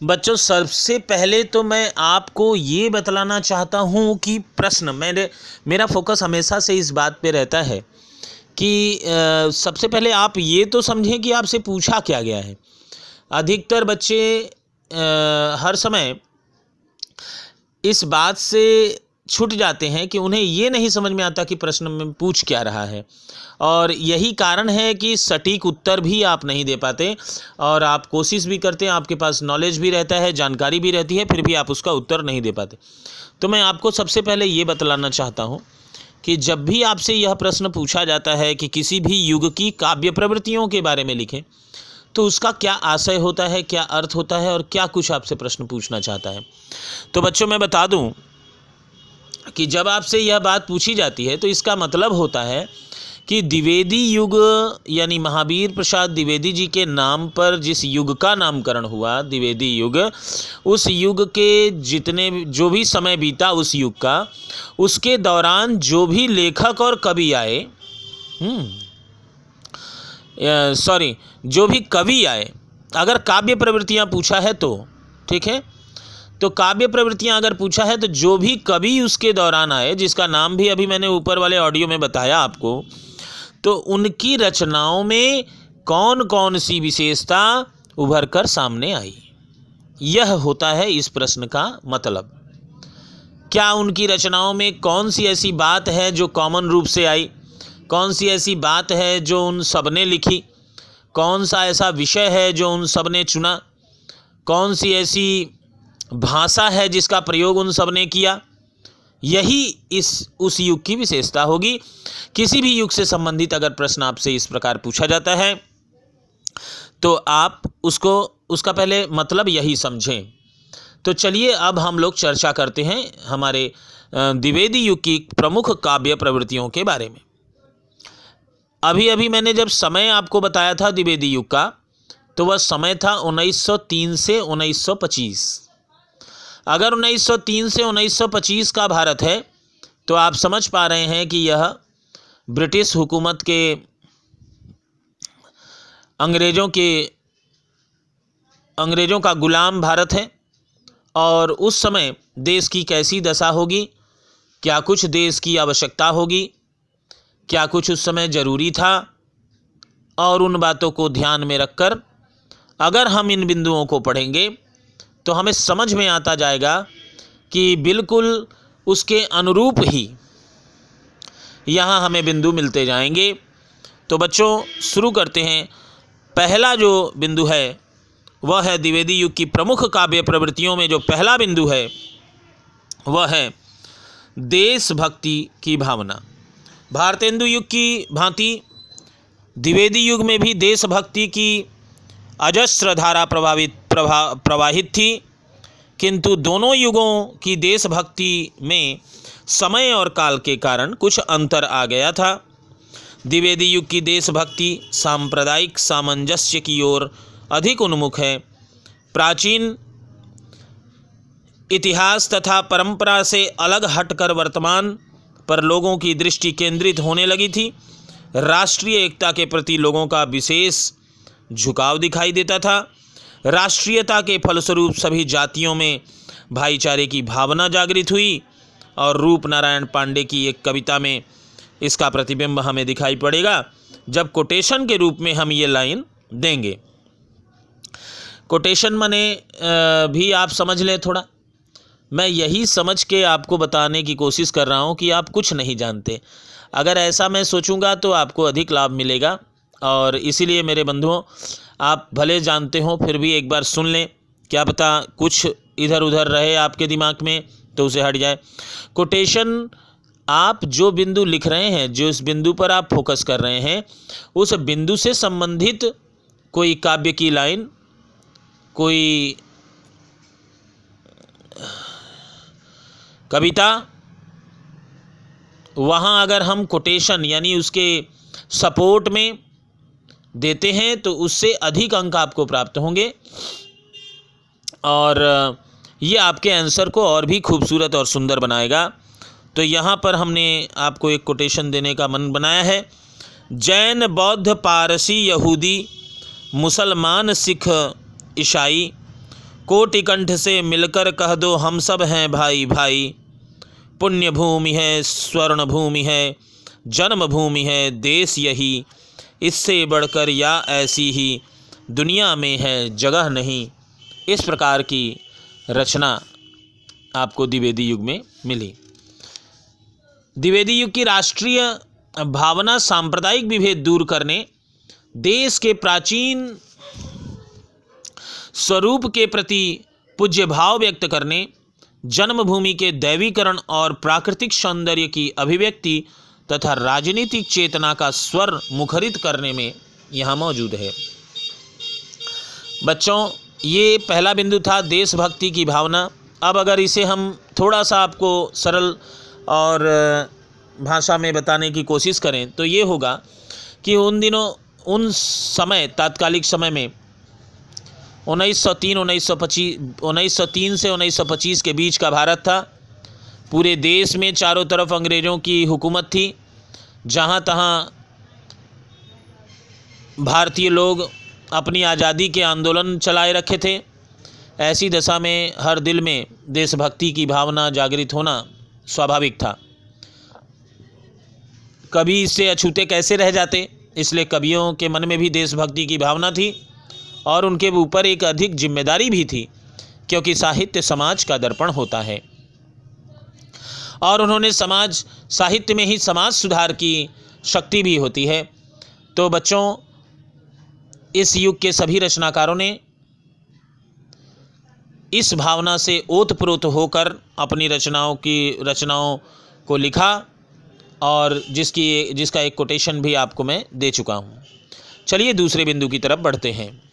बच्चों सबसे पहले तो मैं आपको ये बतलाना चाहता हूँ कि प्रश्न मेरे मेरा फोकस हमेशा से इस बात पे रहता है कि आ, सबसे पहले आप ये तो समझें कि आपसे पूछा क्या गया है। अधिकतर बच्चे आ, हर समय इस बात से छूट जाते हैं कि उन्हें ये नहीं समझ में आता कि प्रश्न में पूछ क्या रहा है। और यही कारण है कि सटीक उत्तर भी आप नहीं दे पाते और आप कोशिश भी करते हैं, आपके पास नॉलेज भी रहता है, जानकारी भी रहती है, फिर भी आप उसका उत्तर नहीं दे पाते। तो मैं आपको सबसे पहले ये बतलाना चाहता हूँ कि जब भी आपसे यह प्रश्न पूछा जाता है कि किसी भी युग की काव्य प्रवृत्तियों के बारे में लिखें तो उसका क्या आशय होता है, क्या अर्थ होता है और क्या कुछ आपसे प्रश्न पूछना चाहता है। तो बच्चों, मैं बता दूँ कि जब आपसे यह बात पूछी जाती है तो इसका मतलब होता है कि द्विवेदी युग, यानी महावीर प्रसाद द्विवेदी जी के नाम पर जिस युग का नामकरण हुआ, द्विवेदी युग, उस युग के जितने जो भी समय बीता उस युग का, उसके दौरान जो भी लेखक और कवि आए सॉरी जो भी कवि आए, अगर काव्य प्रवृत्तियाँ पूछा है तो ठीक है? तो काव्य प्रवृत्तियाँ अगर पूछा है तो जो भी कवि उसके दौरान आए, जिसका नाम भी अभी मैंने ऊपर वाले ऑडियो में बताया आपको तो उनकी रचनाओं में कौन कौन सी विशेषता उभर कर सामने आई? यह होता है इस प्रश्न का मतलब। क्या उनकी रचनाओं में कौन सी ऐसी बात है जो कॉमन रूप से आई? कौन सी ऐसी बात है जो उन सबने लिखी? कौन सा ऐसा विषय है जो उन सबने चुना? कौन सी ऐसी भाषा है जिसका प्रयोग उन सबने किया। यही इस, उस युग की विशेषता होगी। किसी भी युग से संबंधित अगर प्रश्न आपसे इस प्रकार पूछा जाता है तो आप उसको, उसका पहले मतलब यही समझें। तो चलिए अब हम लोग चर्चा करते हैं हमारे द्विवेदी युग की प्रमुख काव्य प्रवृत्तियों के बारे में। अभी अभी मैंने जब समय आपको बताया था द्विवेदी युग का तो वह समय था 1903 से 1925 अगर 1903 से 1925 का भारत है तो आप समझ पा रहे हैं कि यह ब्रिटिश हुकूमत के अंग्रेज़ों के, अंग्रेज़ों का गुलाम भारत है, और उस समय देश की कैसी दशा होगी, क्या कुछ देश की आवश्यकता होगी, क्या कुछ उस समय ज़रूरी था, और उन बातों को ध्यान में रखकर अगर हम इन बिंदुओं को पढ़ेंगे तो हमें समझ में आता जाएगा कि बिल्कुल उसके अनुरूप ही यहाँ हमें बिंदु मिलते जाएँगे। तो बच्चों, शुरू करते हैं। पहला जो बिंदु है, वह है द्विवेदी युग की प्रमुख काव्य प्रवृत्तियों में जो पहला बिंदु है, वह है देशभक्ति की भावना। भारतेंदु युग की भांति, द्विवेदी युग में भी देशभक्ति की अजस्र धारा प्रभावित प्रभा, प्रवाहित थी। किंतु दोनों युगों की देशभक्ति में समय और काल के कारण कुछ अंतर आ गया था। द्विवेदी युग की देशभक्ति सांप्रदायिक सामंजस्य की ओर अधिक उन्मुख है। प्राचीन इतिहास तथा परंपरा से अलग हटकर वर्तमान पर लोगों की दृष्टि केंद्रित होने लगी थी। राष्ट्रीय एकता के प्रति लोगों का विशेष झुकाव दिखाई देता था। राष्ट्रीयता के फलस्वरूप सभी जातियों में भाईचारे की भावना जागृत हुई और रूप नारायण पांडे की एक कविता में इसका प्रतिबिंब हमें दिखाई पड़ेगा। जब कोटेशन के रूप में हम ये लाइन देंगे। कोटेशन मने भी आप समझ लें थोड़ा। मैं यही समझ के आपको बताने की कोशिश कर रहा हूँ कि आप कुछ नहीं जानते। अगर ऐसा मैं सोचूँगा तो आपको अधिक लाभ मिलेगा। और इसीलिए मेरे बंधुओं, आप भले जानते हो, फिर भी एक बार सुन लें। क्या पता कुछ इधर उधर रहे आपके दिमाग में तो उसे हट जाए। कोटेशन, आप जो बिंदु लिख रहे हैं, जो इस बिंदु पर आप फोकस कर रहे हैं, उस बिंदु से संबंधित कोई काव्य की लाइन, कोई कविता, वहाँ अगर हम कोटेशन, यानी उसके सपोर्ट में देते हैं तो उससे अधिक अंक आपको प्राप्त होंगे। और ये आपके आंसर को और भी खूबसूरत और सुंदर बनाएगा। तो यहाँ पर हमने आपको एक कोटेशन देने का मन बनाया है। जैन, बौद्ध, पारसी, यहूदी, मुसलमान, सिख, ईसाई कोटि कंठ से मिलकर कह दो, हम सब हैं भाई भाई। पुण्य भूमि है, स्वर्ण भूमि है, जन्म भूमि है, देश यही। इससे बढ़कर या ऐसी ही दुनिया में है, जगह नहीं। इस प्रकार की रचना आपको द्विवेदी युग में मिली। द्विवेदी युग की राष्ट्रीय भावना सांप्रदायिक विभेद दूर करने, देश के प्राचीन स्वरूप के प्रति पूज्य भाव व्यक्त करने, जन्मभूमि के दैवीकरण और प्राकृतिक सौंदर्य की अभिव्यक्ति तथा राजनीतिक चेतना का स्वर मुखरित करने में यहाँ मौजूद है। बच्चों, ये पहला बिंदु था देशभक्ति की भावना। अब अगर इसे हम थोड़ा सा आपको सरल और भाषा में बताने की कोशिश करें तो ये होगा कि उन दिनों, उन समय, तात्कालिक समय में उन्नीस सौ तीन, उन्नीस सौ पच्चीस, उन्नीस सौ तीन से उन्नीस सौ पच्चीस के बीच का भारत था। पूरे देश में चारों तरफ़ अंग्रेज़ों की हुकूमत थी। जहाँ तहाँ भारतीय लोग अपनी आज़ादी के आंदोलन चलाए रखे थे, ऐसी दशा में हर दिल में देशभक्ति की भावना जागृत होना स्वाभाविक था। कभी इससे अछूते कैसे रह जाते? इसलिए कवियों के मन में भी देशभक्ति की भावना थी और उनके ऊपर एक अधिक ज़िम्मेदारी भी थी, क्योंकि साहित्य समाज का दर्पण होता है। और उन्होंने समाज, साहित्य में ही समाज सुधार की शक्ति भी होती है। तो बच्चों, इस युग के सभी रचनाकारों ने इस भावना से ओतप्रोत होकर अपनी रचनाओं की, रचनाओं को लिखा और जिसकी, जिसका एक कोटेशन भी आपको मैं दे चुका हूँ। चलिए दूसरे बिंदु की तरफ़ बढ़ते हैं।